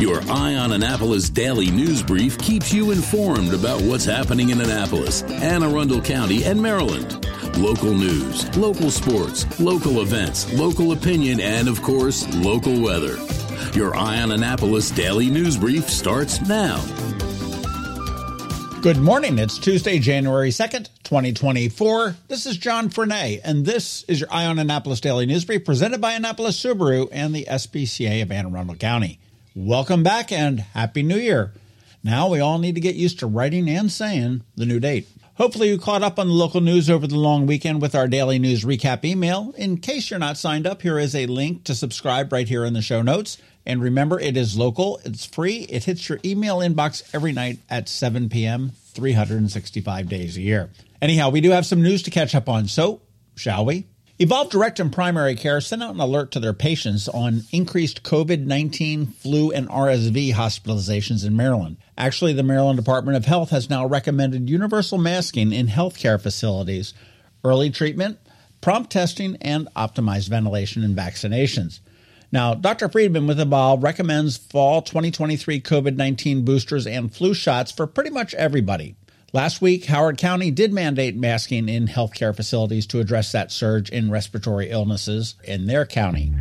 Your Eye on Annapolis daily news brief keeps you informed about what's happening in Annapolis, Anne Arundel County, and Maryland. Local news, local sports, local events, local opinion, and of course, local weather. Your Eye on Annapolis daily news brief starts now. Good morning. It's Tuesday, January 2nd, 2024. This is John Frenaye, and this is your Eye on Annapolis Daily News Brief presented by Annapolis Subaru and the SPCA of Anne Arundel County. Welcome back and Happy New Year. Now we all need to get used to writing and saying the new date. Hopefully, you caught up on the local news over the long weekend with our daily news recap email. In case you're not signed up, here is a link to subscribe right here in the show notes. And remember, it is local, it's free, it hits your email inbox every night at 7 p.m., 365 days a year. Anyhow, we do have some news to catch up on, so shall we? Evolve Direct and Primary Care sent out an alert to their patients on increased COVID 19 flu and RSV hospitalizations in Maryland. Actually, the Maryland Department of Health has now recommended universal masking in healthcare facilities, early treatment, prompt testing, and optimized ventilation and vaccinations. Now, Dr. Friedman with Evolve recommends fall 2023 COVID 19 boosters and flu shots for pretty much everybody. Last week, Howard County did mandate masking in healthcare facilities to address that surge in respiratory illnesses in their county.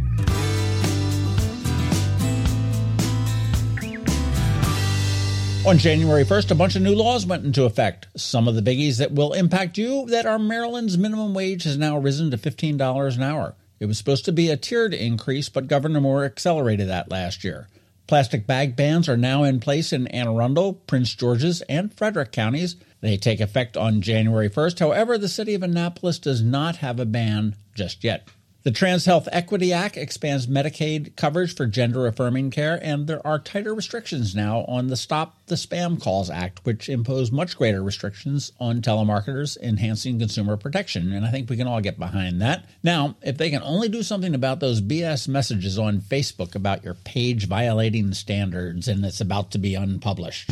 On January 1st, a bunch of new laws went into effect. Some of the biggies that will impact you that are Maryland's minimum wage has now risen to $15 an hour. It was supposed to be a tiered increase, but Governor Moore accelerated that last year. Plastic bag bans are now in place in Anne Arundel, Prince George's, and Frederick counties. They take effect on January 1st. However, the city of Annapolis does not have a ban just yet. The Trans Health Equity Act expands Medicaid coverage for gender affirming care, and there are tighter restrictions now on the Stop the Spam Calls Act, which impose much greater restrictions on telemarketers, enhancing consumer protection. And I think we can all get behind that. Now, if they can only do something about those BS messages on Facebook about your page violating standards and it's about to be unpublished.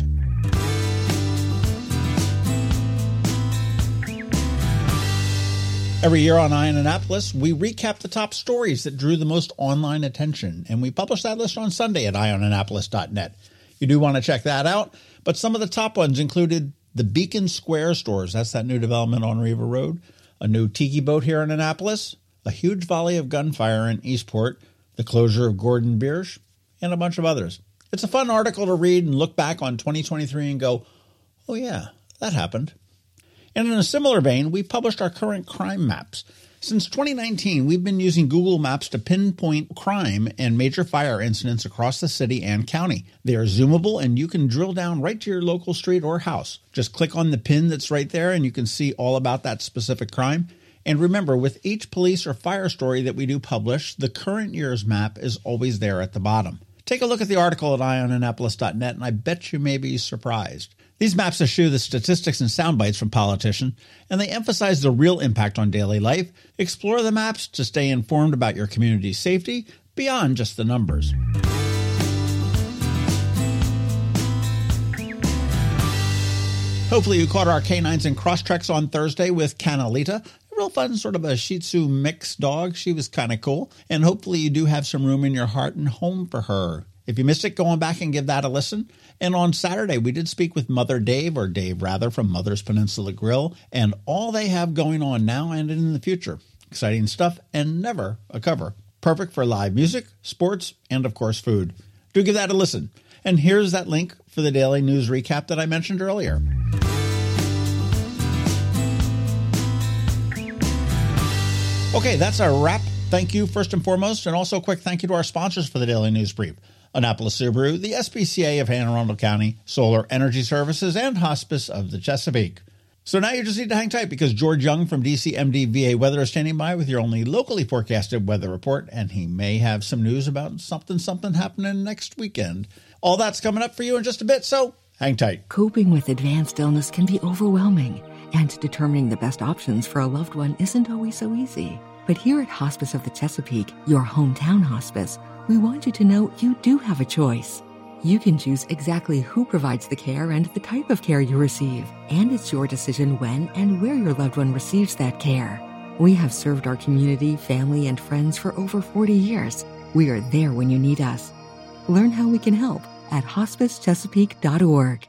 Every year on Eye Annapolis, we recap the top stories that drew the most online attention, and we publish that list on Sunday at eyeonannapolis.net. You do want to check that out, but some of the top ones included the Beacon Square stores, that's that new development on Riva Road, a new tiki boat here in Annapolis, a huge volley of gunfire in Eastport, the closure of Gordon Biersch, and a bunch of others. It's a fun article to read and look back on 2023 and go, oh yeah, that happened. And in a similar vein, we published our current crime maps. Since 2019, we've been using Google Maps to pinpoint crime and major fire incidents across the city and county. They are zoomable and you can drill down right to your local street or house. Just click on the pin that's right there and you can see all about that specific crime. And remember, with each police or fire story that we do publish, the current year's map is always there at the bottom. Take a look at the article at eyeonannapolis.net and I bet you may be surprised. These maps eschew the statistics and sound bites from politicians, and they emphasize the real impact on daily life. Explore the maps to stay informed about your community's safety beyond just the numbers. Hopefully, you caught our canines and Crosstreks on Thursday with Canalita. A real fun, sort of a Shih Tzu mix dog. She was kind of cool. And hopefully, you do have some room in your heart and home for her. If you missed it, go on back and give that a listen. And on Saturday, we did speak with Mother Dave, or Dave rather, from Mother's Peninsula Grill, and all they have going on now and in the future. Exciting stuff and never a cover. Perfect for live music, sports, and of course, food. Do give that a listen. And here's that link for the daily news recap that I mentioned earlier. Okay, that's a wrap. Thank you, first and foremost, and also a quick thank you to our sponsors for the Daily News Brief. Annapolis Subaru, the SPCA of Anne Arundel County, Solar Energy Services, and Hospice of the Chesapeake. So now you just need to hang tight because George Young from DCMD VA Weather is standing by with your only locally forecasted weather report, and he may have some news about something something happening next weekend. All that's coming up for you in just a bit, so hang tight. Coping with advanced illness can be overwhelming, and determining the best options for a loved one isn't always so easy. But here at Hospice of the Chesapeake, your hometown hospice, we want you to know you do have a choice. You can choose exactly who provides the care and the type of care you receive, and it's your decision when and where your loved one receives that care. We have served our community, family, and friends for over 40 years. We are there when you need us. Learn how we can help at hospicechesapeake.org.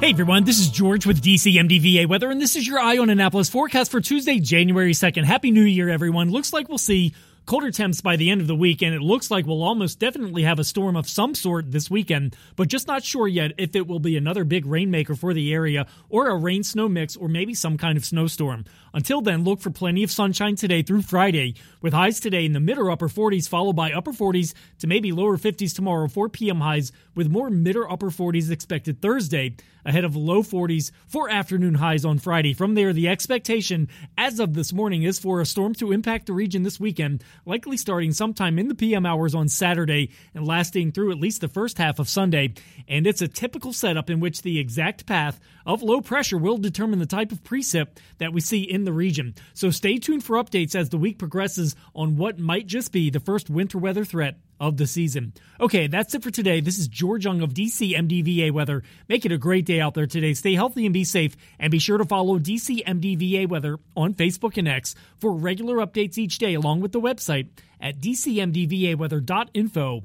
Hey everyone, this is George with DC MDVA Weather, and this is your Eye on Annapolis forecast for Tuesday, January 2nd. Happy New Year, everyone. Looks like we'll see colder temps by the end of the week, and it looks like we'll almost definitely have a storm of some sort this weekend, but just not sure yet if it will be another big rainmaker for the area or a rain snow mix or maybe some kind of snowstorm. Until then, look for plenty of sunshine today through Friday, with highs today in the mid or upper 40s, followed by upper 40s to maybe lower 50s tomorrow, 4 p.m. highs, with more mid or upper 40s expected Thursday, ahead of low 40s for afternoon highs on Friday. From there, the expectation as of this morning is for a storm to impact the region this weekend, likely starting sometime in the PM hours on Saturday and lasting through at least the first half of Sunday. And it's a typical setup in which the exact path of low pressure will determine the type of precip that we see in the region. So stay tuned for updates as the week progresses on what might just be the first winter weather threat of the season. Okay, that's it for today. This is George Young of DC MDVA Weather. Make it a great day out there today. Stay healthy and be safe. And be sure to follow DC MDVA Weather on Facebook and X for regular updates each day, along with the website at dcmdvaweather.info